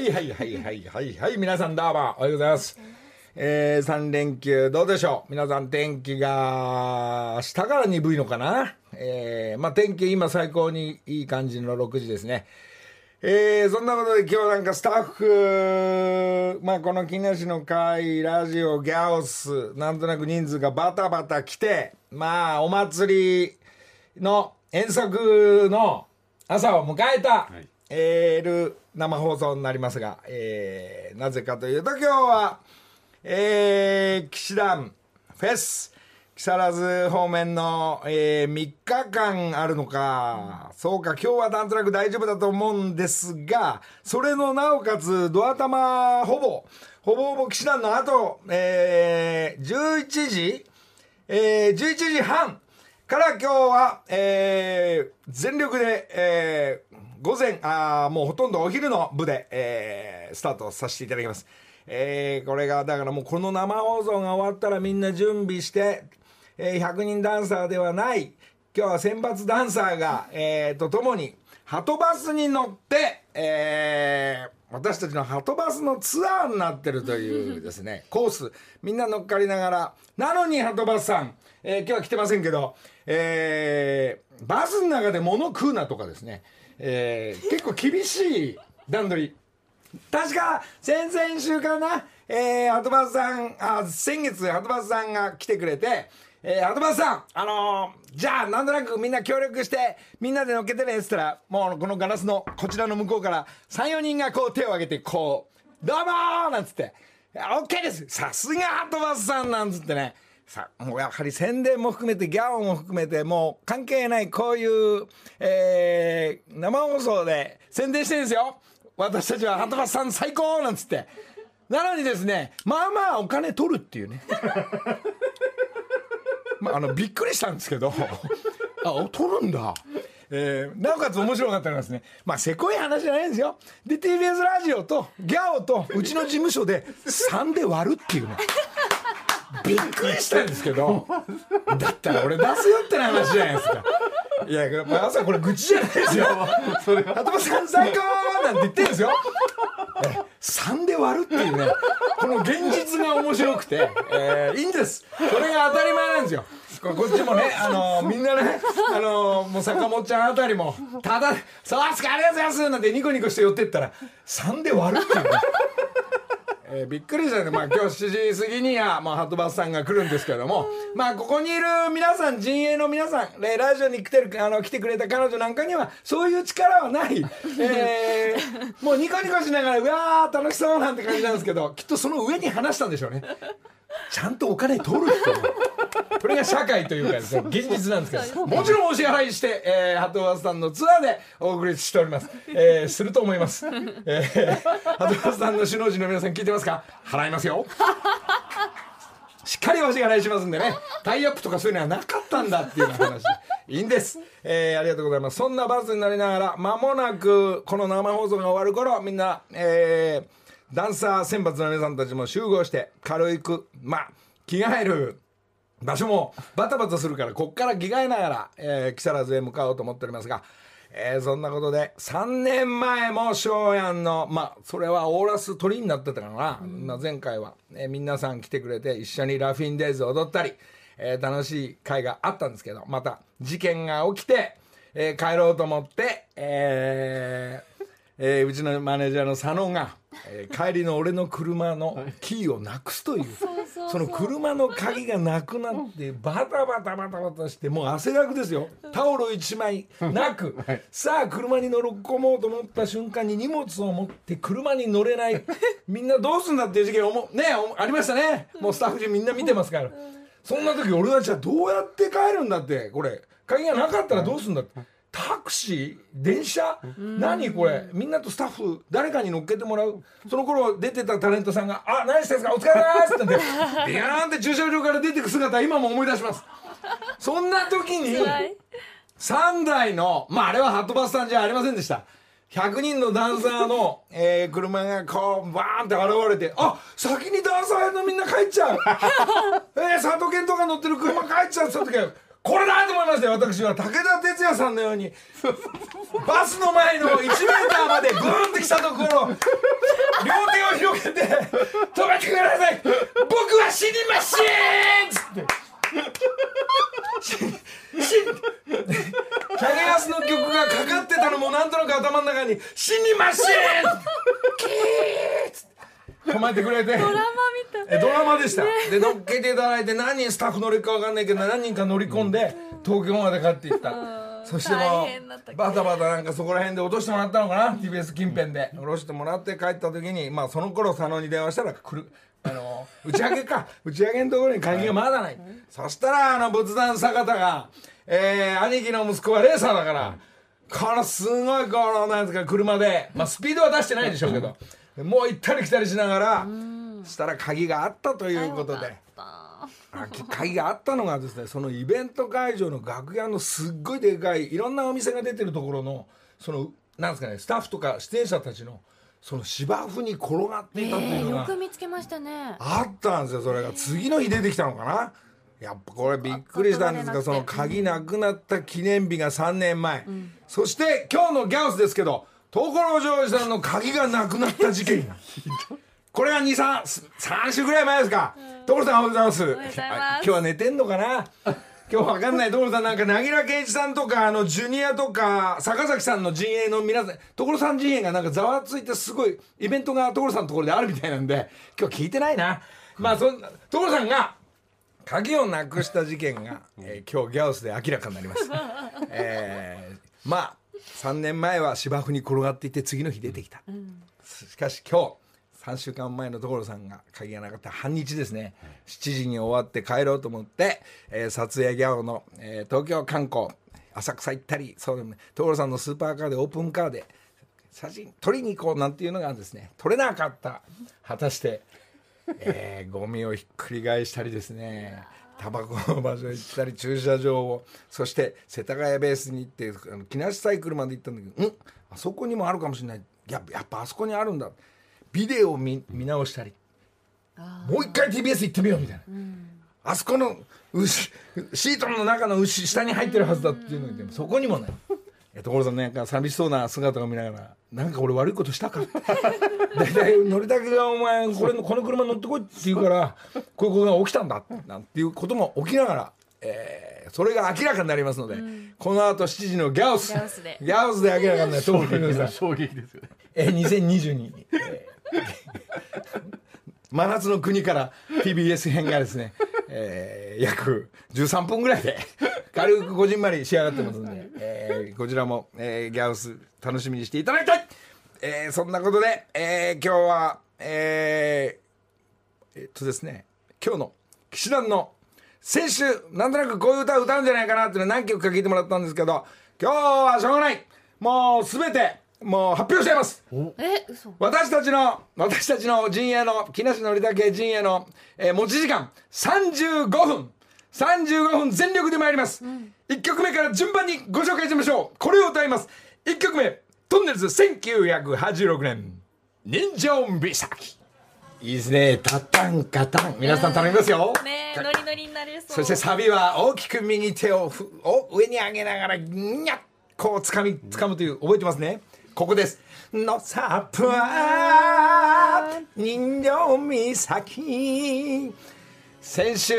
はいはいはいはいはいはい皆さんどうもおはようございます。えー、3連休どうでしょう？皆さん天気が明日から鈍いのかな？えー、まあ天気今最高にいい感じの6時ですね。えー、そんなことで今日なんかスタッフ、まあこの木梨の会、ラジオ、ギャオス、なんとなく人数がバタバタ来て、まあお祭りの遠足の朝を迎えた、はい、えー、生放送になりますが、えー、なぜかというと今日は、えー、騎士団フェス、木更津方面の、えー、3日間あるのか、うん、そうか、今日はなんとなく大丈夫だと思うんですが、それのなおかつ、ドア玉ほぼ、ほぼほぼ騎士団の後、えー、11時、えー、11時半から今日は、えー、全力で、えー、午前、あもうほとんどお昼の部で、えー、スタートさせていただきます。えー、これが、だからもうこの生放送が終わったらみんな準備して、えー、100人ダンサーではない、今日は選抜ダンサーが、えー、とともに、ハトバスに乗って、えー、私たちのハトバスのツアーになってるというですね、コース、みんな乗っかりながら、なのにハトバスさん、えー、今日は来てませんけど、えー、バスの中で物食うなとかですね、えー、結構厳しい段取り。確か、先々週かな、えー、ハトバスさん、あ、先月、ハトバスさんが来てくれて、えー、ハトバスさん、あのー、じゃあ、なんとなくみんな協力して、みんなで乗っけてね、っつったら、もうこのガラスのこちらの向こうから、3、4人がこう手を挙げて、こう、どうもなんつって、オッケーです。さすがハトバスさんなんつってね、さあ。もうやはり宣伝も含めてギャオも含めてもう関係ないこういう、えー、生放送で宣伝してるんですよ。私たちは鳩場さん最高なんつって。なのにですねまあまあお金取るっていうね。まあ、あのびっくりしたんですけど。あ取るんだ。えー、なおかつ面白かったのはですね、まあ、せこい話じゃないんですよ。で、TBS ラジオとギャオとうちの事務所で3で割るっていうね。びっくりしたんですけど、だったら俺出すよって話じゃないですか。いや、まあ、朝これ愚痴じゃないですよ。それ、鳩場さん最高なんて言ってるんですよ。3で割るっていうね、この現実が面白くて、えー、いいんです。それが当たり前なんですよ。こっちもね、あのー、みんなね、あのー、もう坂本ちゃんあたりも、ただ、そうっすか、ありがとうございますなんてニコニコして寄ってったら、3で割るっていうね。えー、びっくりしたんで、まあ、今日7時過ぎには、まあ、ハトバスさんが来るんですけれども、まあ、ここにいる皆さん、陣営の皆さん、ラジオに来てる、あの、来てくれた彼女なんかには、そういう力はない。えー、もうニコニコしながら、うわー、楽しそうなんて感じなんですけど、きっとその上に話したんでしょうね。ちゃんとお金取るってこれが社会というかですね現実なんですけどもちろんお支払いして、えー、ハトバスさんのツアーでお送りしております、えー、すると思います、えー、ハトバスさんの首脳陣の皆さん聞いてますか？払いますよ。しっかりお支払いしますんでね。タイアップとかそういうのはなかったんだっていう話。いいんです、えー、ありがとうございます。そんなバスになりながら間もなくこの生放送が終わる頃みんなえーダンサー選抜の皆さんたちも集合して軽くまあ着替える場所もバタバタするからこっから着替えながら、えー、木更津へ向かおうと思っておりますが、えー、そんなことで3年前も翔やんのまあそれはオーラス鳥になってたかな、うん、まあ、前回は、えー、皆さん来てくれて一緒にラフィンデイズ踊ったり、えー、楽しい会があったんですけどまた事件が起きて、えー、帰ろうと思って、えーえー、うちのマネージャーの佐野が、えー、帰りの俺の車のキーをなくすというその車の鍵がなくなってバタバタバタバタしてもう汗だくですよ。タオル1枚なく、はい、さあ車に乗り込もうと思った瞬間に荷物を持って車に乗れない。みんなどうすんだっていう事件おもねありましたね。もうスタッフ陣みんな見てますから。そんな時俺たちはどうやって帰るんだってこれ。鍵がなかったらどうすんだって。タクシー電車？何これ？みんなとスタッフ誰かに乗っけてもらう？その頃出てたタレントさんが「あ何してんですか？お疲れ様です」って ビヤーンって駐車場から出てく姿今も思い出します。そんな時に3台のまああれはハットバスさんじゃありませんでした。100人のダンサーの、えー、車がこうバーンって現れてあ先にダンサーのみんな帰っちゃう えー、佐藤健とか乗ってる車帰っちゃうって時これだと思いまして私は。武田鉄矢さんのように。バスの前の1メーターまでブーンって来たところ。両手を広げて「止めてください。僕は死にません!」っつって。ししキャゲアスの曲がかかってたのもなんとなく頭の中に「死にません!」キーッつって。止めてくれて。ドラマみたい。えドラマでした、で乗っけていただいて何人スタッフ乗れるか分かんないけど何人か乗り込んで東京まで帰っていった、そしてもうバタバタなんかそこら辺で落としてもらったのかな TBS 近辺で。下ろしてもらって帰った時にまあその頃佐野に電話したら来るあの打ち上げか。打ち上げのところに鍵がまだない、そしたらあの仏壇坂田が、えー兄貴の息子はレーサーだから、このすごいこのなんですか車で、まあ、スピードは出してないでしょうけどもう行ったり来たりしながらしたら鍵があったということで。鍵があったのがですねそのイベント会場の楽屋のすっごいでかいいろんなお店が出てるところのそのなんですかねスタッフとか出演者たちのその芝生に転がっていたっていうのがよく見つけましたね。あったんですよそれが。次の日出てきたのかな？やっぱこれびっくりしたんですがその鍵なくなった記念日が3年前、そして今日のギャオスですけど所ジョージさんの鍵がなくなった事件これが23週ぐらい前ですか。所さんおはようございます。今日は寝てんのかな？今日わかんない。所さんなんか凪良圭一さんとかあのジュニアとか坂崎さんの陣営の皆さん所さん陣営がなんかざわついてすごいイベントが所さんのところであるみたいなんで今日聞いてないな。まあそんな所さんが鍵をなくした事件が、えー今日ギャオスで明らかになります、えーまあ3年前は芝生に転がっていて次の日出てきた、しかし今日3週間前の所さんが鍵がなかった半日ですね。7時に終わって帰ろうと思って、えー撮影ギャオの、えー東京観光浅草行ったりそうでもね所さんのスーパーカーでオープンカーで写真撮りに行こうなんていうのがですね撮れなかった。果たしてえーゴミをひっくり返したりですねタバコの場所へ行ったり駐車場をそして世田谷ベースに行ってあの木梨サイクルまで行ったんだけどうん？あそこにもあるかもしれない。ややっぱあそこにあるんだ。ビデオを見見直したり。もう一回 TBS 行ってみようみたいな、あそこの牛シートの中の牛下に入ってるはずだっていうのにでもそこにもない。え所さんなんか寂しそうな姿を見ながら「なんか俺悪いことしたか? 」大体乗りたけがお前これのこの車乗ってこいって言うからこういうことが起きたんだなんていうことも起きながら、えーそれが明らかになりますので、この後7時のギャオス。ギャオスで。ギャオスで明らかになると思います衝撃ですよね。えー2022に、えー真夏の国から TBS 編がですね、えー約13分ぐらいで軽くこじんまり仕上がってますんで、えーこちらも、えーギャウス楽しみにしていただきたい、えーそんなことで、えー今日はえーえっとですね今日の騎士団の先週なんとなくこういう歌を歌うんじゃないかなっていうのを何曲か聞いてもらったんですけど今日はしょうがない。もう全てもう発表しちゃいます。え嘘。私たちの私たちの陣営の木梨憲武陣営の、えー持ち時間35分。35分全力で参ります、1曲目から順番にご紹介しましょう。これを歌います。1曲目トンネルズ1986年。人情岬いいですね。タタンカタン。皆さん頼みますよ、ねえノリノリになれそう。そしてサビは大きく右手をふお上に上げながらにゃっこうつかみつかむという覚えてますねここです。のさぷは人形岬。先週、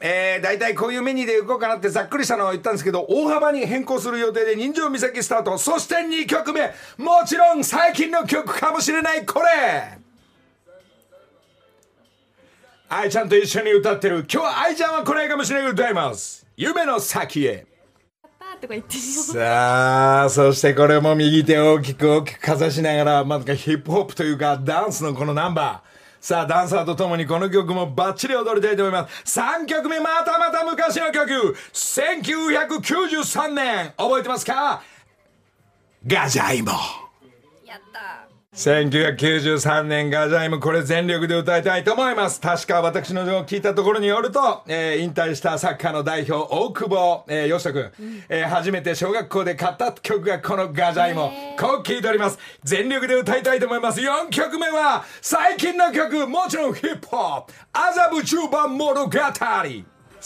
えー、大体こういうメニューで行こうかなってざっくりしたのを言ったんですけど大幅に変更する予定で人情岬スタート。そして2曲目。もちろん最近の曲かもしれないこれ。愛ちゃんと一緒に歌ってる。今日は愛ちゃんはこれかもしれないけど歌います。夢の先へ。とか言って。さあそしてこれも右手を大きく大きくかざしながらまずヒップホップというかダンスのこのナンバー。さあダンサーとともにこの曲もバッチリ踊りたいと思います。3曲目またまた昔の曲。1993年。覚えてますか？ガジャイモ。やった1993年ガジャイムこれ全力で歌いたいと思います。確か私の情報を聞いたところによると、えー引退したサッカーの代表大久保、えー、義人君、えー初めて小学校で買った曲がこのガジャイモこう聞いております。全力で歌いたいと思います。4曲目は最近の曲。もちろんヒップホップ。麻布中盤物語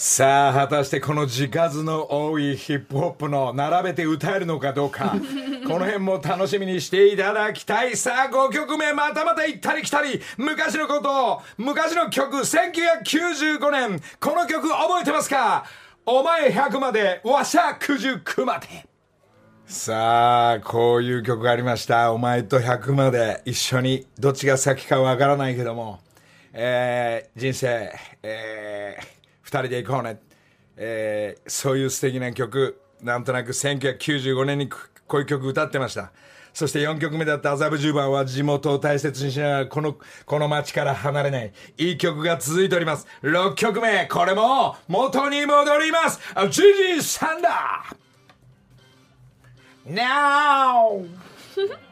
さあ果たしてこの字数の多いヒップホップの並べて歌えるのかどうか。この辺も楽しみにしていただきたい。さあ5曲目またまた行ったり来たり。昔のこと昔の曲1995年。この曲覚えてますか？お前100までわしゃ99まで。さあこういう曲がありました。お前と100まで一緒にどっちが先かわからないけども。えー、人生えー二人で行こうね、えー、そういう素敵な曲なんとなく1995年にこういう曲歌ってましたそして4曲目だった麻布十番は地元を大切にしながらこの、この街から離れない。いい曲が続いております。6曲目、これも元に戻ります。ジジサンダー Now!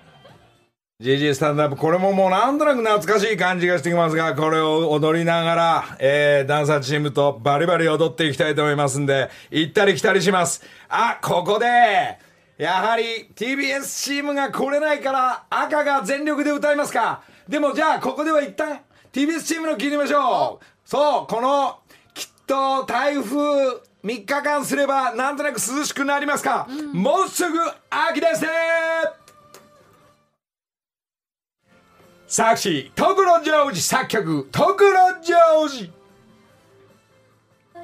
GG スタンドアップ、これももうなんとなく懐かしい感じがしてきますが、これを踊りながら、えー、ダンサーチームとバリバリ踊っていきたいと思いますんで、行ったり来たりします。あ、ここで、やはり TBS チームが来れないから赤が全力で歌いますか。でもじゃあここでは一旦 TBS チームの聞いてみましょう。そう、このきっと台風3日間すればなんとなく涼しくなりますか。うん、もうすぐ秋ですね作詞、所ジョージ作曲、所ジョージ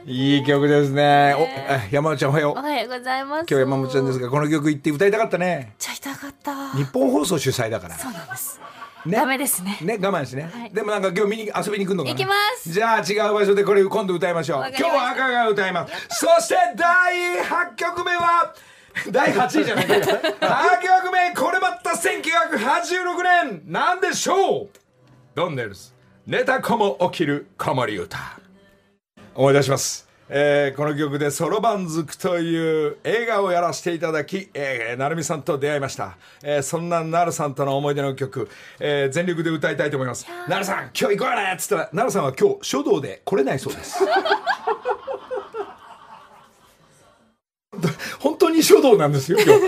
いい曲ですね。お、山本ちゃんおはよう。おはようございます。今日山本ちゃんですが、この曲行って歌いたかったね。ちゃいたかった。日本放送主催だから。そうなんです。ね、ダメですね。ね、我慢ですね。はい、でもなんか今日見に遊びに行くのかな。行きます。じゃあ違う場所でこれ今度歌いましょう。今日は赤が歌います。そして第8曲目は、第8位じゃないか。8曲目、これまた1986年、なんでしょう？ドンネルズ、寝た子も起きる子守歌。思い出します。えー、この曲でそろばんずくという映画をやらせていただき、えー、なるみさんと出会いました。えー、そんななるさんとの思い出の曲、えー、全力で歌いたいと思います。なるさん、今日行こうねっつったら、なるさんは今日書道で来れないそうです。本当に書道なんですよ、今日。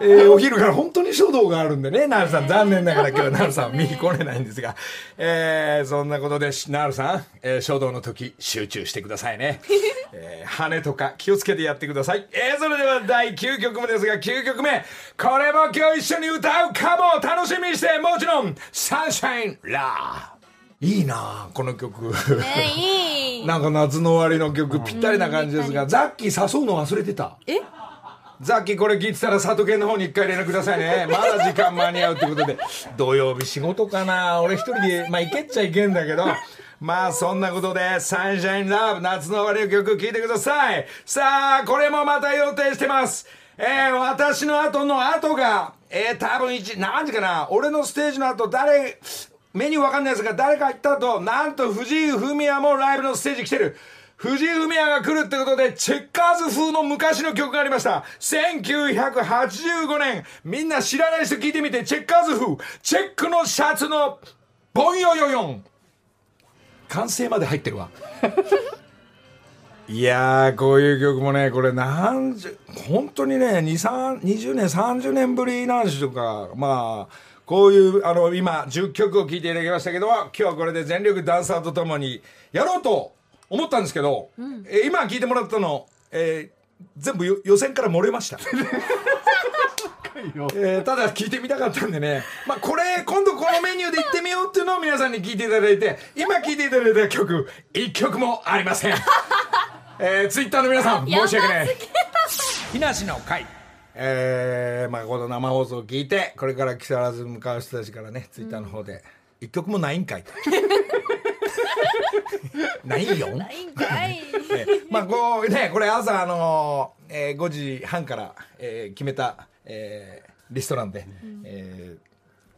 えー、お昼から本当に書道があるんでね、なるさん、残念ながら今日はなるさん見に来れないんですが、えー、そんなことで、なるさん、えー、書道の時、集中してくださいね。えー、羽とか気をつけてやってください。えー、それでは第9曲目ですが、9曲目、これも今日一緒に歌うかも楽しみにして、もちろん、サンシャインラー。いいなこの曲、ね、いい なんか夏の終わりの曲ぴったりな感じですが、ザッキー誘うの忘れてたえ？ザッキーこれ聞いてたら里犬の方に一回連絡くださいねまだ時間間に合うってことで土曜日仕事かな俺一人でまあ行けっちゃいけんだけどまあそんなことで、サンシャインラブ夏の終わりの曲聴いてください。さあ、これもまた予定してます。えー、私の後の後が、えー、多分1、何時かな俺のステージの後誰、メニューわかんないですが、誰か言ったと、なんと藤井フミヤもライブのステージ来てる。藤井フミヤが来るってことで、チェッカーズ風の昔の曲がありました。1985年。みんな知らない人聞いてみて、チェッカーズ風。チェックのシャツの、ボンヨヨヨン。完成まで入ってるわ。いやー、こういう曲もね、これ何十、本当にね、2、3、20年、30年ぶりなんでしょうか。まあ、こういうあの今10曲を聴いていただきましたけど今日はこれで全力ダンサーとともにやろうと思ったんですけど、うん、え今聴いてもらったの、えー、全部予選から漏れました。えー、ただ聞いてみたかったんでね、まあ、これ今度このメニューで行ってみようっていうのを皆さんに聞いていただいて今聴いていただいた曲1曲もありません、えー、ツイッターの皆さん申し訳ない。木梨の会。えー、まあこの生放送を聞いてこれから木更津向かう人たちからねツイッターの方で「一曲もないんかい」と。ないよ。ないんかい。えまあこうねこれ朝あのー、えー、5時半から、えー、決めた、えー、リストなんで、うん、え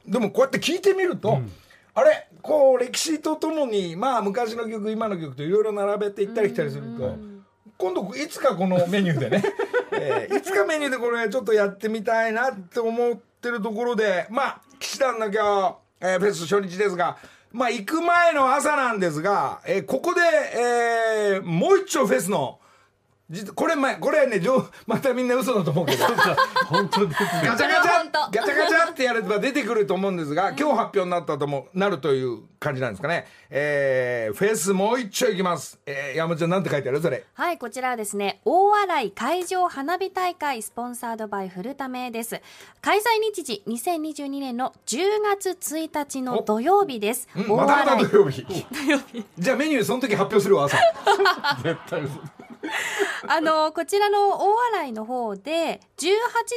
ー、でもこうやって聞いてみると、うん、あれこう歴史とともにまあ昔の曲今の曲といろいろ並べていったり来たりすると。うん今度いつかこのメニューでね、えー、いつかメニューでこれちょっとやってみたいなって思ってるところでまあ騎士団だけは、えー、フェス初日ですがまあ行く前の朝なんですが、えー、ここで、えー、もう一丁フェスのこれ前これねじょ またみんな嘘だと思うけど。本当ですねガチャガチャガチャガチャってやれば出てくると思うんですが今日発表になったともなるという感じなんですかね。えー、フェスもう一丁いきます。えー、山ちゃんなんて書いてあるそれ。はい、こちらはですね、大洗海上花火大会スポンサードバイフルタメです。開催日時2022年の10月1日の土曜日です。うんまたまた土曜日。土曜日。じゃあメニューその時発表するわ朝。絶対嘘あのこちらの大洗の方で18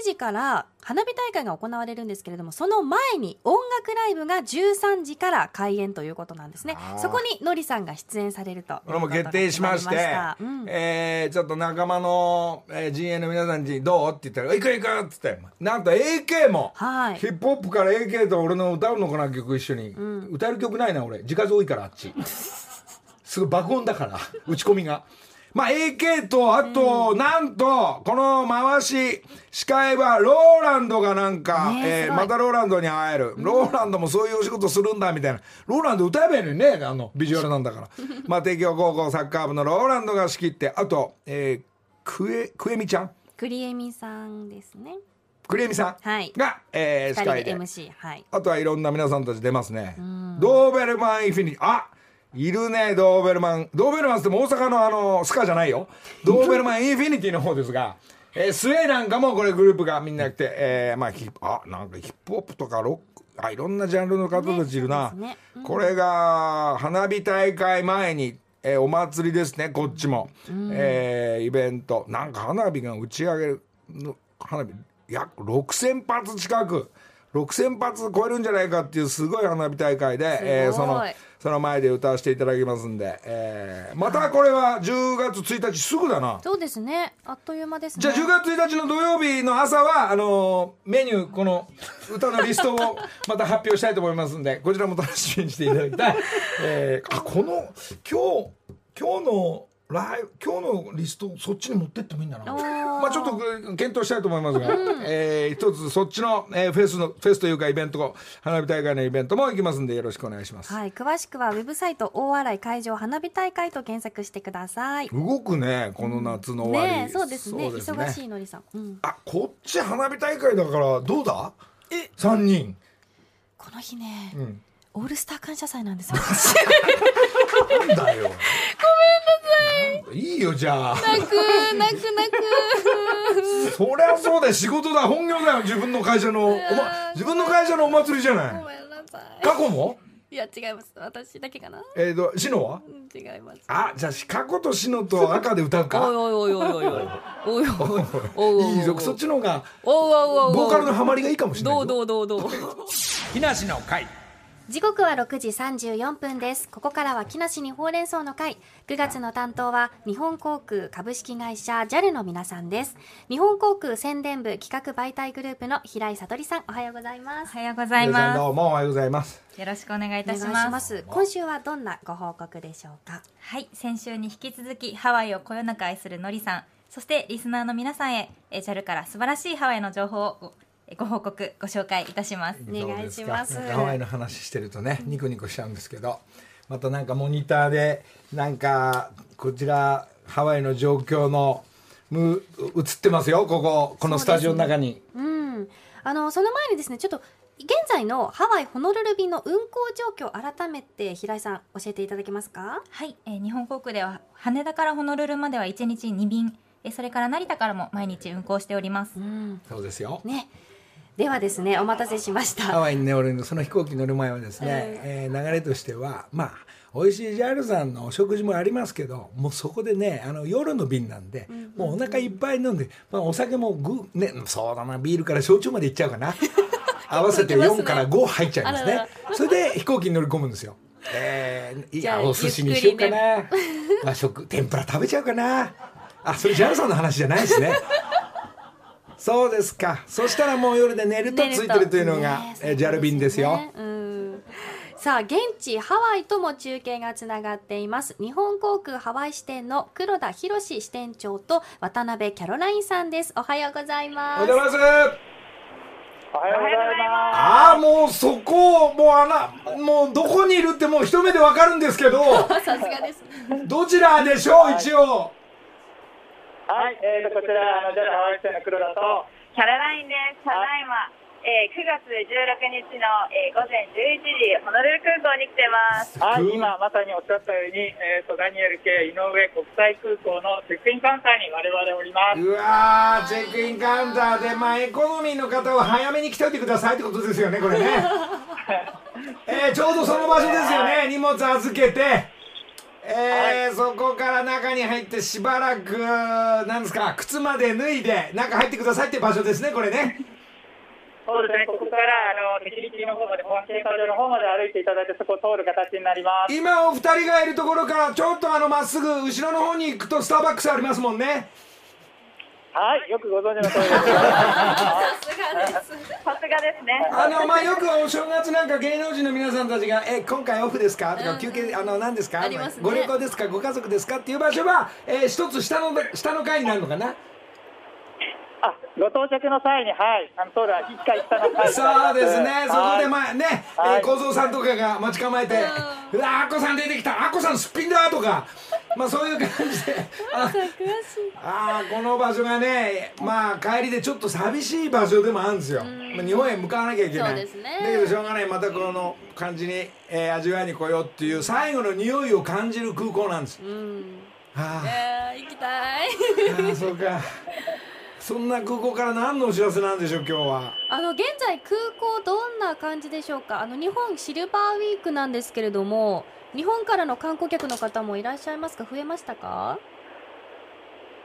時から花火大会が行われるんですけれどもその前に音楽ライブが13時から開演ということなんですね。そこにのりさんが出演されるとこれも決定しましていうん。えーちょっと仲間の、えー、陣営の皆さんに「どう?」って言ったら「行く行く!」っつってなんと AK も、はい。ヒップホップから AK と俺の歌うのかな曲一緒に、ん。歌える曲ないな俺。字数多いからあっち。すごい爆音だから打ち込みが。まあ AK とあと、なんとこの回し司会はローランドがなんか、ええまたローランドに会える、ローランドもそういうお仕事するんだみたいな。ローランド歌えばいいのにねあのビジュアルなんだから。まあ帝京高校サッカー部のローランドが仕切ってあと、えー、クエクエミちゃん？栗江美さんですね。クリエミさん？はい。が、えー、司2人で会で。MC はい。あとはいろんな皆さんたち出ますね。ん。ドーベルマンインフィニ。あいるね、ドーベルマン。ドーベルマンっても大阪のあの、スカじゃないよ。ドーベルマンインフィニティの方ですが、えースウェーなんかもこれグループがみんな来て、えーまあヒップ、あ、なんかヒップホップとかロック、あ、いろんなジャンルの方たちいるな。ねねうんこれが、花火大会前に、えーお祭りですね、こっちも。えーイベント。なんか花火が打ち上げるの、花火、約6000発近く。6000発超えるんじゃないかっていうすごい花火大会で、えーそのその前で歌わせていただきますんで、えーまたこれは10月1日すぐだな。そうですね。あっという間ですね。じゃあ10月1日の土曜日の朝はあのーメニューこの歌のリストを また発表したいと思いますんでこちらも楽しみにしていただきたい、えーあこの今日今日のライブ今日のリストそっちに持ってってもいいんだな。まあちょっと検討したいと思いますが、えー一つそっちの、えーフェスのフェスというかイベント花火大会のイベントも行きますんでよろしくお願いします、はい詳しくはウェブサイト大洗海上花火大会と検索してください。動くねこの夏の終わり、ねえそうですね。そう忙しいのりさん、うん、あこっち花火大会だからどうだ？え？3人。この日ね、うん。オールスター感謝祭なんですよ なんだよ。ごめんなさい。いいよ、じゃあ。泣く、泣く、泣く。そりゃそうだよ、仕事だ、本業だよ、自分の会社の、おま、自分の会社のお祭りじゃない。ごめんなさい。過去も？いや、違います。私だけかな。えっ、ー、と、しのは？違います。あ、じゃあ、過去としのと赤で歌うか。おいおいおいおいおいおい。おいおいい。いぞ、そっちの方が、おいおいおい。ボーカルのハマりがいいかもしれない。どうどうどうどう。木梨の会。時刻は6時34分です。ここからは木梨にほうれん草の会。9月の担当は日本航空株式会社 JAL の皆さんです。日本航空宣伝部企画媒体グループの平井悟さん。おはようございます。おはようございまどうも。おはようございます。す。よろしくお願いいたします。ます。今週はどんなご報告でしょうか？はい、先週に引き続きハワイをこよなく愛するのりさん、そしてリスナーの皆さんへ、え JAL から素晴らしいハワイの情報をご報告ご紹介いたします。お願いします。ハワイの話してるとねニコニコしちゃうんですけど。またなんかモニターでなんかこちらハワイの状況のむ映ってますよ。こここのスタジオの中に、うん。あのその前にですねちょっと現在のハワイホノルル便の運航状況改めて平井さん教えていただけますか？はい、えー日本航空では羽田からホノルルまでは1日2便、えーそれから成田からも毎日運航しております。うん。そうですよ。ねではですねお待たせしましハたワイにね俺のその飛行機乗る前はですね、えー流れとしてはまあ美味しいジャルさんのお食事もありますけどもうそこでねあの夜の便なんで、もうお腹いっぱい飲んで、まあ、お酒もぐねそうだなビールから焼酎までいっちゃうかな。合わせて4から5入っちゃいますね。それで飛行機に乗り込むんですよ。えー、い じゃあやお寿司にしようかな、和食天ぷら食べちゃうかな。あそれジャルさんの話じゃないですね そうですか。そしたらもう夜で寝るとついてるというのが、ねえージャル便ですよ、ね。うん。さあ現地ハワイとも中継がつながっています。日本航空ハワイ支店の黒田博支店長と渡辺キャロラインさんです。おはようございおます。はようございます。おはようございまああもうそこもうあなもうどこにいるってもう一目でわかるんですけど。さすがです。どちらでしょう一応。す。はい、えーと、こちら、あの、ジャルハワイ生の黒田と、キャララインです。ただいま、えー9月16日の、えー午前11時、ホノルル空港に来てます。はい、今まさにおっしゃったように、えーと、ダニエル系井上国際空港のチェックインカウンターに我々おります。うわーチェックインカウンターでまあエコノミーの方は早めに来ておいてくださいってことですよねこれね えーちょうどその場所ですよね荷物預けてえーそこから中に入ってしばらくなんですか靴まで脱いで中入ってくださいって場所ですねこれねそうですね、ここから、あの、セキュリティの方まで、保安検査場の方まで歩いていただいて、そこを通る形になります。今お二人がいるところからちょっとあのまっすぐ後ろの方に行くとスターバックスありますもんねはい、よくご存知の通りです。さすがです。さすがですね。あのまあよくお正月なんか芸能人の皆さんたちが「え今回オフですか?」とか「休憩あの何ですか？ありますねご旅行ですか？ご家族ですか?」っていう場所は、えー一つ下の下の階になるのかな？あ、ご到着の際に、はい、あの、そうだ、一回下の階そうですねそこであ、まあねはいえー小僧さんとかが待ち構えて「うわーアッコさん出てきたアッコさんすっぴんだ!」とかまあそういう感じで。ああーこの場所がねまあ帰りでちょっと寂しい場所でもあるんですよ、まあ、日本へ向かわなきゃいけない。ね。だけどしょうがないまたこの感じに、えー味わいに来ようっていう最後の匂いを感じる空港なんです、うん。あえー、行きたい。ーあーそうか。そんな空港から何のお知らせなんでしょう今日は。あの現在空港どんな感じでしょうか？あの日本シルバーウィークなんですけれども日本からの観光客の方もいらっしゃいますか？増えましたか？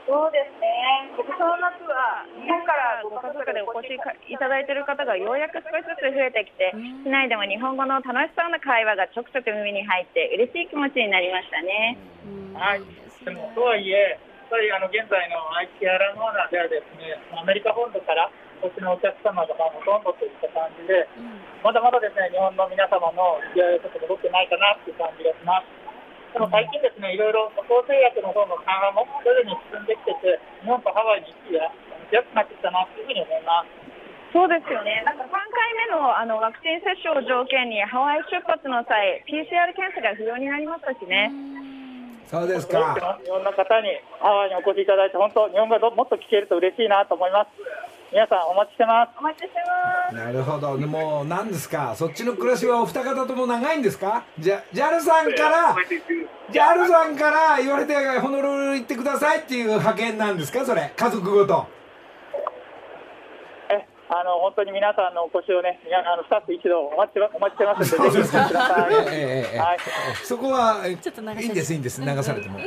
そうですね。今年の夏は、日本からご家族でお越しいただいている方がようやく少しずつ増えてきて、市内でも日本語の楽しそうな会話がちょくちょく耳に入って、嬉しい気持ちになりましたね。うん。はい。でも、ね。とはいえ、やっぱりあの現在の愛知アラモーナではですね、アメリカ本土からこっちのお客様がほとんどといった感じで、うんまだまだですね、日本の皆様の付き合いがちょっと戻ってないかなっていう感じがします。でも最近ですね、いろいろ渡航制約の方の緩和も徐々に進んできてて、日本とハワイに行きがしやすくなってきたなというふうに思います。そうですよね。なんか3回目のあのワクチン接種を条件にハワイ出発の際、PCR 検査が不要になりましたしね。そうですいろんかな方にハワイにお越しいただいて、本当、日本語がもっと聞けると嬉しいなと思います。皆さんお待ちしてます。お待ちしてます。なるほど。でも何ですか？そっちの暮らしはお二方とも長いんですか？じゃ JAL さんから JAL さんから言われてホノルル行ってくださいっていう派遣なんですか？それ家族ごと。えあの本当に皆さんのお越しをね、あのスタッフ一同お待ちお待ちしてますので、ぜひ来てください。ええええはい。そこはえちょっと流いいんですいいんです。流されても。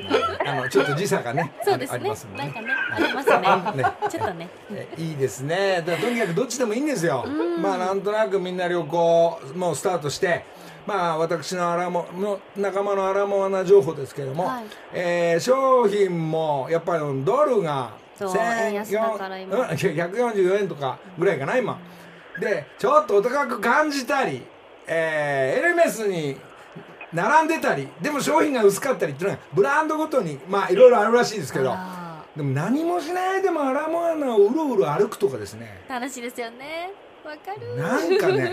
あのちょっと時差がねそうですね。ありますんでなんかねありますね。ね。ちょっとね。えいいですね。とにかくどっちでもいいんですよ。まあなんとなくみんな旅行もうスタートしてまあ私のアラモの仲間のアラモアナ情報ですけれども、はい。えー商品もやっぱりドルがそう1000円安だから今。うん144円とかぐらいかな今。でちょっとお高く感じたり、えーエルメスに並んでたりでも商品が薄かったりっていうのがブランドごとにまあいろいろあるらしいですけどあでも何もしないでもアラモアナをうろうろ歩くとかですね。ー楽しいですよね。わかる。なんかね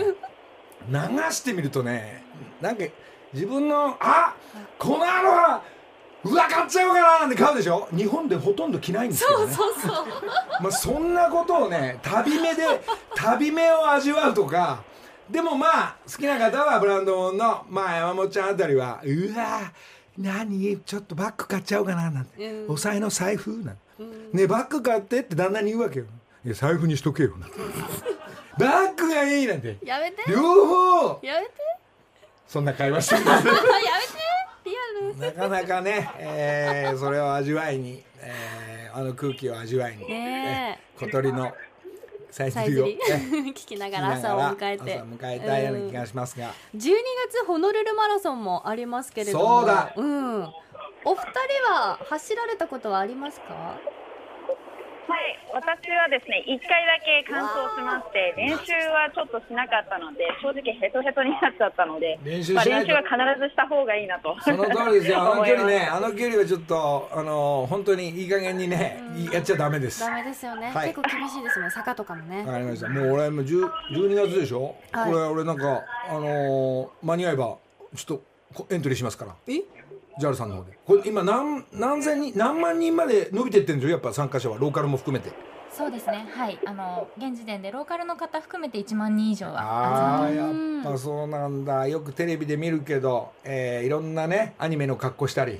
流してみるとねなんか自分のあこのアロハうわ買っちゃおうかななんて買うでしょ？日本でほとんど着ないんですけどね。そうそう まあ、そんなことをね旅目で 旅目を味わうとかでもまあ好きな方はブランドの、まあ、山本ちゃんあたりはうわ何？ちょっとバッグ買っちゃおうかななんて、うん。お財の財布なんて、ねバッグ買ってって旦那に言うわけよ。いや財布にしとけよなんて。バッグがいいなんて。やめて。両方。やめて。そんな会話してるやめてなかなかね、えーそれを味わいに、えーあの空気を味わいに、ねえ。小鳥のさえずりを、ね 聞きながら朝を迎えて。迎えたような気がしますが、12月ホノルルマラソンもありますけれども。そうだ。うん。お二人は走られたことはありますか？はい、私はですね、1回だけ完走しまして、練習はちょっとしなかったので、正直ヘトヘトになっちゃったので、練習まあ、練習は必ずした方がいいなと。その通りですよ。あの距離思いねあの距離はちょっとあの本当にいい加減にね、やっちゃダメです。ダメですよね、はい。結構厳しいですもん坂とかもね、わかりました。もう俺もう10 12月でしょ、はい。これ俺なんかあのー間に合えばちょっとこエントリーしますから。え？JAL さんの方で。これ今何何千人何万人まで伸びてってるんですよやっぱ参加者はローカルも含めて。そうですね。はい。あの現時点でローカルの方含めて1万人以上はああやっぱそうなんだ。よくテレビで見るけど、えーいろんなねアニメの格好したり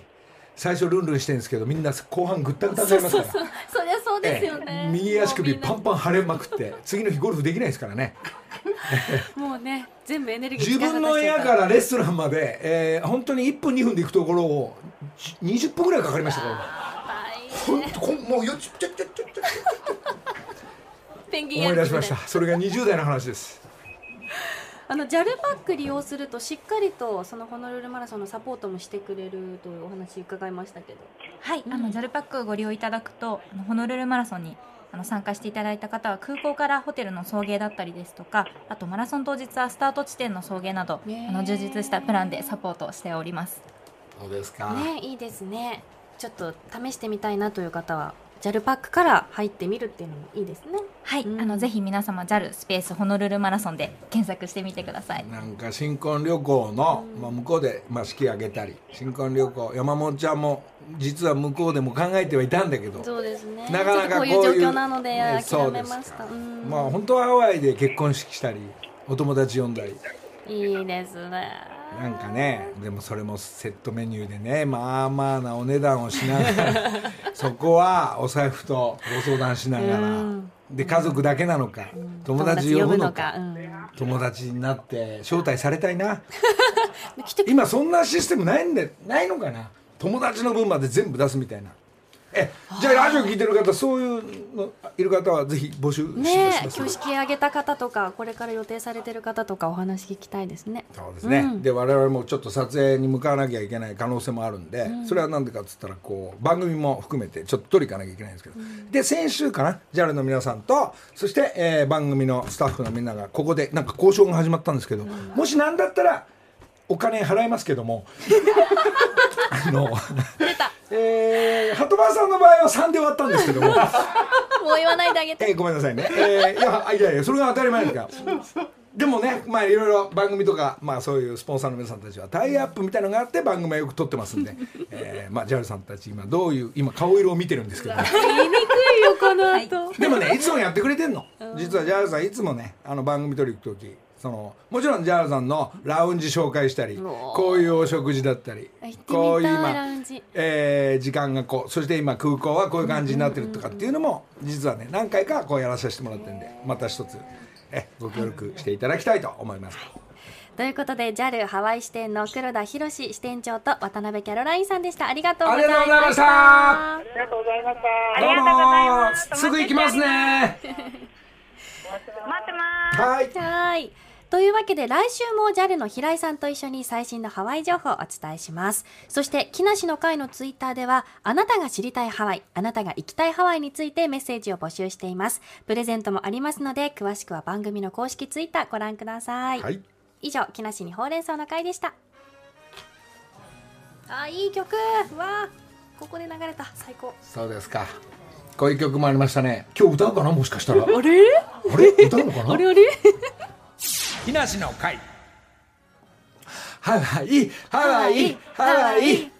最初ルンルンしてるんですけどみんな後半ぐったぐたになりますから。そりゃそうですよね、ええ右足首パンンパン腫れまくって次の日ゴルフできないですからね もうね全部エネルギー自分の部屋からレストランまで、えー本当に1分2分で行くところをじ20分ぐらいかかりましたから。本当こんもうよちょちょちょちょちょペンギン思い出しましたそれが20代の話ですあの JAL パック利用するとしっかりとそのホノルルマラソンのサポートもしてくれるというお話伺いましたけどはい、あの JAL パックをご利用いただくとあのホノルルマラソンにあの参加していただいた方は空港からホテルの送迎だったりですとかあとマラソン当日はスタート地点の送迎などねあの充実したプランでサポートしております。そうですか。ねいいですね。ちょっと試してみたいなという方は JAL パックから入ってみるっていうのもいいですね。はい、うん。あのぜひ皆様 JAL スペースホノルルマラソンで検索してみてください。なんか新婚旅行の、まあ、向こうで、まあ、式挙げたり新婚旅行山本ちゃんも実は向こうでも考えてはいたんだけどそうですね。なかなかこういう状況なのでね諦めました、そうです。かうん。まあ本当はハワイで結婚式したりお友達呼んだり。いいですねなんかねでもそれもセットメニューでねまあまあなお値段をしながら そこはお財布とご相談しながら、うん。で家族だけなのか、友達呼ぶのかうん。友達になって招待されたいな。今そんなシステムないんでないのかな？友達の分まで全部出すみたいなえ じゃあラジオ聞いてる方そういうのいる方はぜひ募集しねえます挙式挙げた方とかこれから予定されてる方とかお話聞きたいですね。そうですね、うん。で我々もちょっと撮影に向かわなきゃいけない可能性もあるんで、それは何でかっつったらこう番組も含めてちょっと撮り行かなきゃいけないんですけど、で先週かな JAL の皆さんとそして、えー番組のスタッフのみんながここでなんか交渉が始まったんですけど、もし何だったらお金払いますけども あの えー、鳩場さんの場合は3で終わったんですけども。もう言わないであげて。えーごめんなさいね。えーいや、いやいや、それが当たり前ですから。でもね、まあいろいろ番組とか、まあそういうスポンサーの皆さんたちはタイアップみたいのがあって番組はよく撮ってますんで、えー、まあ JAL さんたち今どういう、今顔色を見てるんですけど、ね、言いにくいよこの後、でもね、いつもやってくれてんの。実は JAL さんいつもね、あの番組撮り行く時そのもちろん JAL さんのラウンジ紹介したりこういうお食事だったりこういう今えー時間がこうそして今空港はこういう感じになってるとかっていうのも実はね何回かこうやらさせてもらってるんでまた一つえご協力していただきたいと思います。ということで JAL ハワイ支店の黒田博支店長と渡辺キャロラインさんでした。ありがとうございました。ありがとうございました。ありがとうございますどうもすぐ行きますね。待ってます。はい。はい。というわけで来週も JAL の平井さんと一緒に最新のハワイ情報をお伝えします。そして木梨の会のツイッターではあなたが知りたいハワイあなたが行きたいハワイについてメッセージを募集しています。プレゼントもありますので詳しくは番組の公式ツイッターご覧ください、はい。以上木梨にほうれん草の会でした。あいい曲。わあここで流れた。最高。そうですか。こういう曲もありましたね。今日歌うかな？もしかしたら。ああれれ？歌うのかな？あれあれ？木梨の会。ハワイハワイハワイ。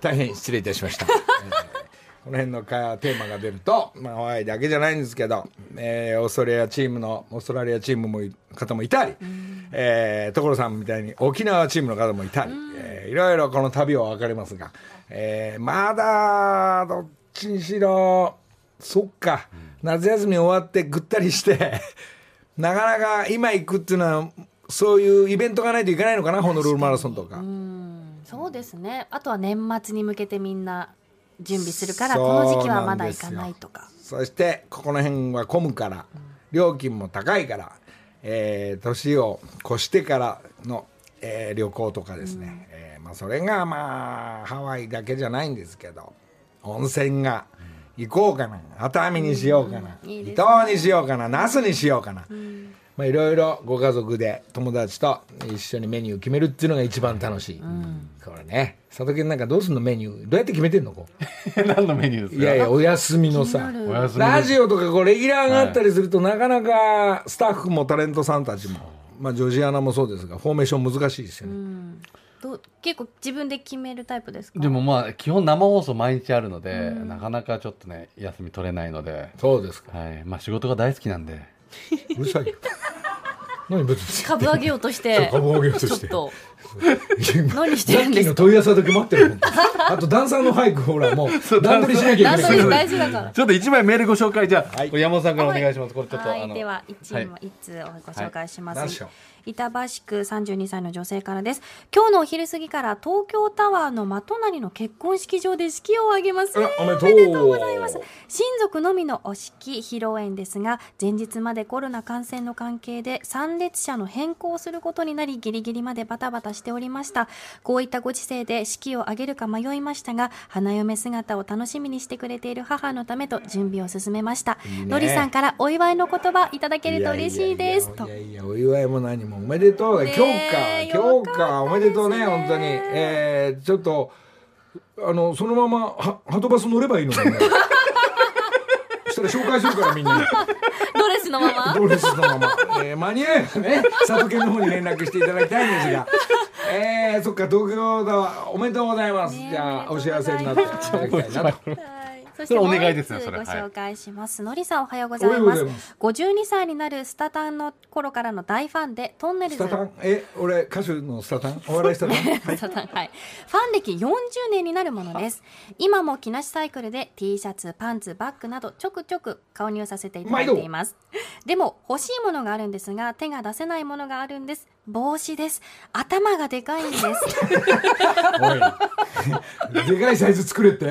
大変失礼いたしました、え ーこの辺のかテーマが出ると、まあ、ハワイだけじゃないんですけど、えーオーストラリアチームのオーストラリアチームもい方もいたり、えー所さんみたいに沖縄チームの方もいたり、えーいろいろこの旅は分かれますが、えーまだどっちにしろそっか、夏休み終わってぐったりしてなかなか今行くっていうのはそういうイベントがないといけないのかなホノルルマラソンとか。そうですね。あとは年末に向けてみんな準備するからこの時期はまだ行かないとか。そしてここの辺は混むから料金も高いから、えー年を越してからの、えー旅行とかですね、えーまあ、それがまあハワイだけじゃないんですけど温泉が行こうかな。熱海にしようかな、いいですね。伊東にしようかな。那須にしようかな、まあ、いろいろご家族で友達と一緒にメニュー決めるっていうのが一番楽しい、これね。佐藤健なんかどうすんのメニュー？どうやって決めてんの？こう。何のメニューですか？いやいやお休みのさ。ラジオとかこうレギュラーがあったりすると、なかなかスタッフもタレントさんたちも、まあ、ジョージアナもそうですがフォーメーション難しいですよね、どう結構自分で決めるタイプですか？でもまあ基本生放送毎日あるので、なかなかちょっとね休み取れないので、そうですか。はい、まあ仕事が大好きなんで。うるさいよ。何別に。株上げようとして。株上げようとして。ちょっと。何何してるんですか？の問い合わせだけ待ってるもん。あとダンサーの俳句ほらもう段取りしなきゃいけない。段取り大事だから。ちょっと一枚メールご紹介じゃあ、はい。これ山本さんからお願いします、これちょっとあのはい。では一位も一通をご紹介します、何でしょう？板橋区32歳の女性からです。今日のお昼過ぎから東京タワーの真隣の結婚式場で式を挙げます。おめでとう。ございます。親族のみのお式披露宴ですが前日までコロナ感染の関係で参列者の変更をすることになりギリギリまでバタバタしておりました。こういったご時世で式を挙げるか迷いましたが花嫁姿を楽しみにしてくれている母のためと準備を進めました。いいね。のりさんからお祝いの言葉いただけると嬉しいです。といやいやいやお祝いも何もおめでとう。だ、ねえ今日か今日かおめでとうね本当に。えー、ちょっとあのそのままはハトバス乗ればいいのにね。したら紹介するからみんなに。ドレスのまま？ドレスのまま、えー、間に合えばね里犬の方に連絡していただきたいんですが。えー、そっか東京だ。わおめでとうございます、ねえじゃあお幸せになっていただきたいなと。はいそそれお願いもう一ですねつご紹介します。のりさんおはようございますございます。52歳になるスタタンの頃からの大ファンでトンネルズスタタン？え俺歌手のスタタン？お笑いスタタン？はいスタタンはい。ファン歴40年になるものです。今も木梨サイクルで T シャツ、パンツ、バッグなどちょくちょく購入させていただいています。でも欲しいものがあるんですが手が出せないものがあるんです。帽子です。頭がでかいんです。でかいサイズ作れって？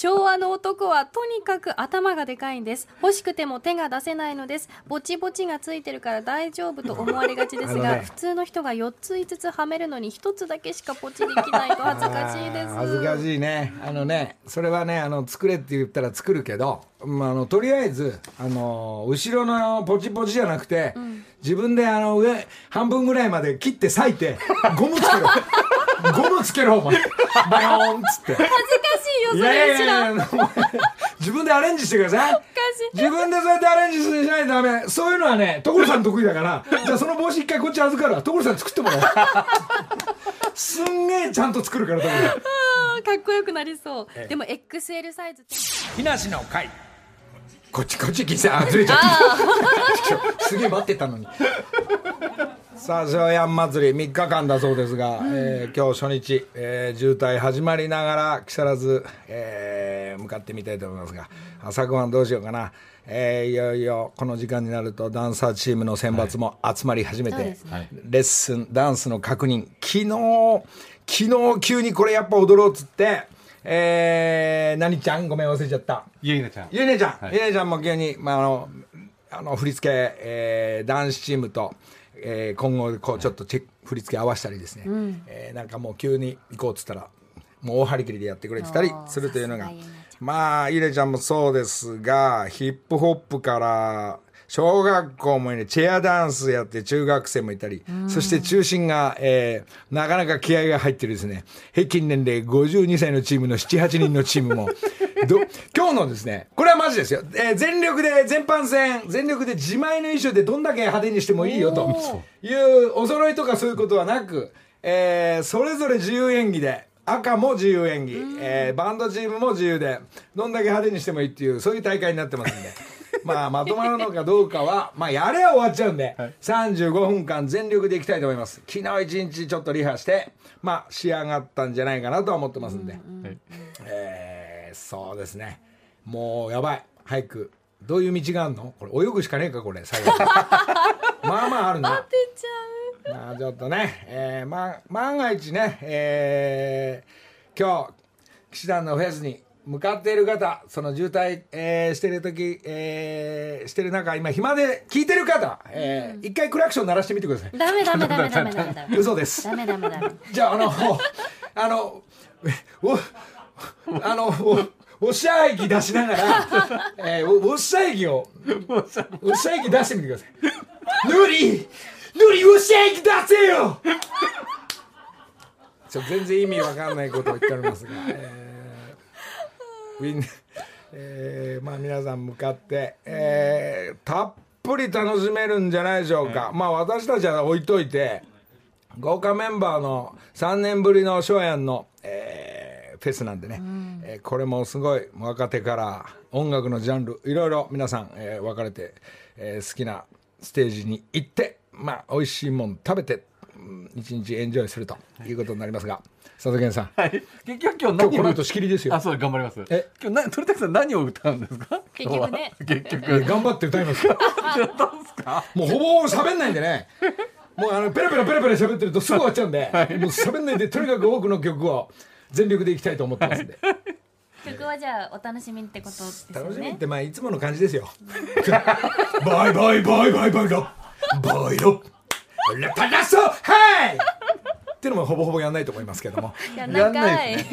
昭和の男はとにかく頭がでかいんです。欲しくても手が出せないのです。ぼちぼちがついてるから大丈夫と思われがちですが、ね。普通の人が4つ5つはめるのに1つだけしかポチできないと恥ずかしいです。恥ずかしいね。あのねそれはねあの作れって言ったら作るけど、まあ、あのとりあえずあの後ろのポチポチじゃなくて、自分であの上半分ぐらいまで切って裂いてゴムつけろ。ゴムつけろお前。バヨーンっつって。恥ずかしいよそいやいれ知らんやいやお前自分でアレンジしてください。自分でそうやってアレンジしないとダメ。そういうのはね所さん得意だから。じゃあその帽子一回こっち預かるわ。所さん作ってもらおう。すんげえちゃんと作るから所さかっこよくなりそう。でも XL サイズって。木梨の会こっちこっち来てあ。ずれちゃった。すげえ待ってたのに。さあ庄屋祭り3日間だそうですが、えー今日初日、えー渋滞始まりながら木更津、えー向かってみたいと思いますが朝ごはんどうしようかな、えーいよいよこの時間になるとダンサーチームの選抜も集まり始めて、そうですね。レッスンダンスの確認。昨日昨日急にこれやっぱ踊ろうっつってえー、何ちゃん？ごめん忘れちゃった。ゆいなちゃん。ゆいねちゃん、はい。ゆいねちゃんも急に、まあ、あのあの振り付け、えー男子チームと、えー今後こうちょっとチェック振り付け合わせたりですね、えーなんかもう急に行こうっつったらもう大張り切りでやってくれてたりするというのが。まあゆねちゃんもそうですがヒップホップから小学校もねチェアダンスやって中学生もいたり、そして中心が、えーなかなか気合が入ってるですね。平均年齢52歳のチームの78人のチームも。ど 今日のですねこれはマジですよ、えー全力で全般戦全力で自前の衣装でどんだけ派手にしてもいいよと。いうお揃いとかそういうことはなく、えーそれぞれ自由演技で赤も自由演技、えーバンドチームも自由でどんだけ派手にしてもいいっていうそういう大会になってますんでまあまとまるのかどうかはまあやれば終わっちゃうんで、35分間全力でいきたいと思います。昨日一日ちょっとリハしてまあ仕上がったんじゃないかなとは思ってますんで、はい。えーそうですね。もうやばい。早く。どういう道があるの？これ泳ぐしかねえかこれ最後。まあまああるな。まあちょっとね、えーま、万が一ね、えー今日騎士団のフェスに向かっている方その渋滞、えーしてる時、えーしてる中今暇で聞いてる方、えー一回クラクション鳴らしてみてください。ダメダメダメダメダメダメ。嘘です。ダメダメダメ。じゃああの あのおあのおおしゃ息出しながら、えー、おおしゃ息をおしゃ息出してみてください。ぬりぬりおしゃ息出せよ。ちょ全然意味わかんないことを言っておりますが、えー、みんな、えー、まあ皆さん向かって、えー、たっぷり楽しめるんじゃないでしょうか、まあ私たちは置いといて豪華メンバーの3年ぶりのショーヤンの、えーフェスなんでね、えーこれもすごい若手から音楽のジャンルいろいろ皆さん、えー分かれて、えー好きなステージに行ってまあ美味しいもん食べてうん一日エンジョイするということになりますが佐藤健さん。はい。結局今日今何を日この後仕切りですよ。あそう頑張ります。え？今日な鳥谷さん何を歌うんですか？結局ね。結局頑張って歌いますよ。もうほぼ喋んないんでね。もうあのペラペラペラペラ喋ってるとすぐ終わっちゃうんで、もう喋んないでとにかく多くの曲を全力でいきたいと思ってますんで。曲はじゃあお楽しみってことですよね。楽しみってまあいつもの感じですよ。バイバイバイバイバイロ。バイロレパラソはいっていうのもほぼほぼやんないと思いますけども。やんないかい。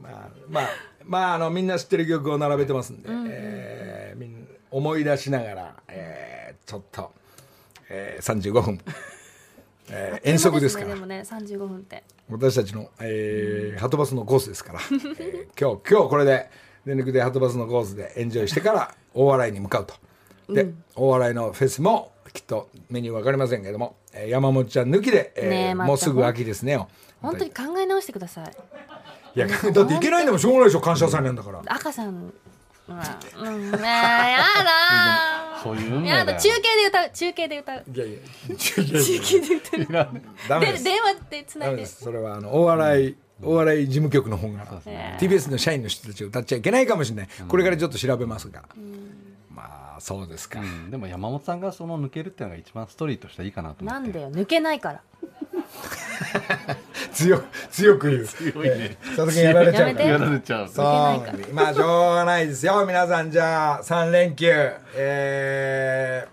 まあまあまああのみんな知ってる曲を並べてますんで、えーみん思い出しながら、えーちょっと、えー、35分、えー遠足ですから。でもね35分って。私たちの、えー、ハトバスのコースですから、えー今日今日これで全力でハトバスのコースでエンジョイしてから大笑いに向かうと。で、大笑いのフェスもきっとメニュー分かりませんけども、えー山本ちゃん抜きで、えーねえまたもうすぐ秋ですね。よ本当に考え直してください。いやだっていけないんだもんしょうがないでしょ感謝祭なんだから。赤さんはうんねえやだそういうやだ中継で歌う中継で歌う。いやいや中継で歌う。ダメで電話でつないで。それはあの大笑い、大笑い事務局の方が、ね。TBS の社員の人たちが歌っちゃいけないかもしれない、これからちょっと調べますが、まあそうですか、うん。でも山本さんがその抜けるっていうのが一番ストーリーとしてはいいかなと思って。なんだよ。抜けないから。強く強く言う。強いね。佐々木やられちゃうやめて。からやられちゃう。そう。まあしょうがないですよ。皆さんじゃあ3連休。えー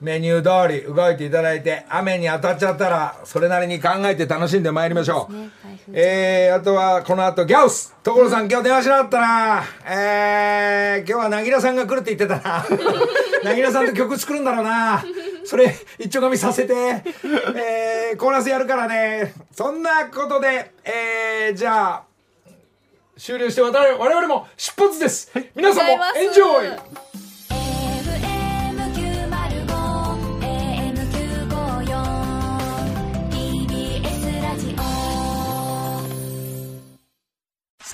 メニュー通り動いていただいて雨に当たっちゃったらそれなりに考えて楽しんでまいりましょう、ね。えー、あとはこの後ギャオス。所さん今日電話しなかったな。えー、今日はなぎらさんが来るって言ってたな。なぎらさんと曲作るんだろうな。それ一丁紙させて。えー、コーラスやるからね。そんなことでえー、じゃあ終了して我々も出発です。皆さんもエンジョイ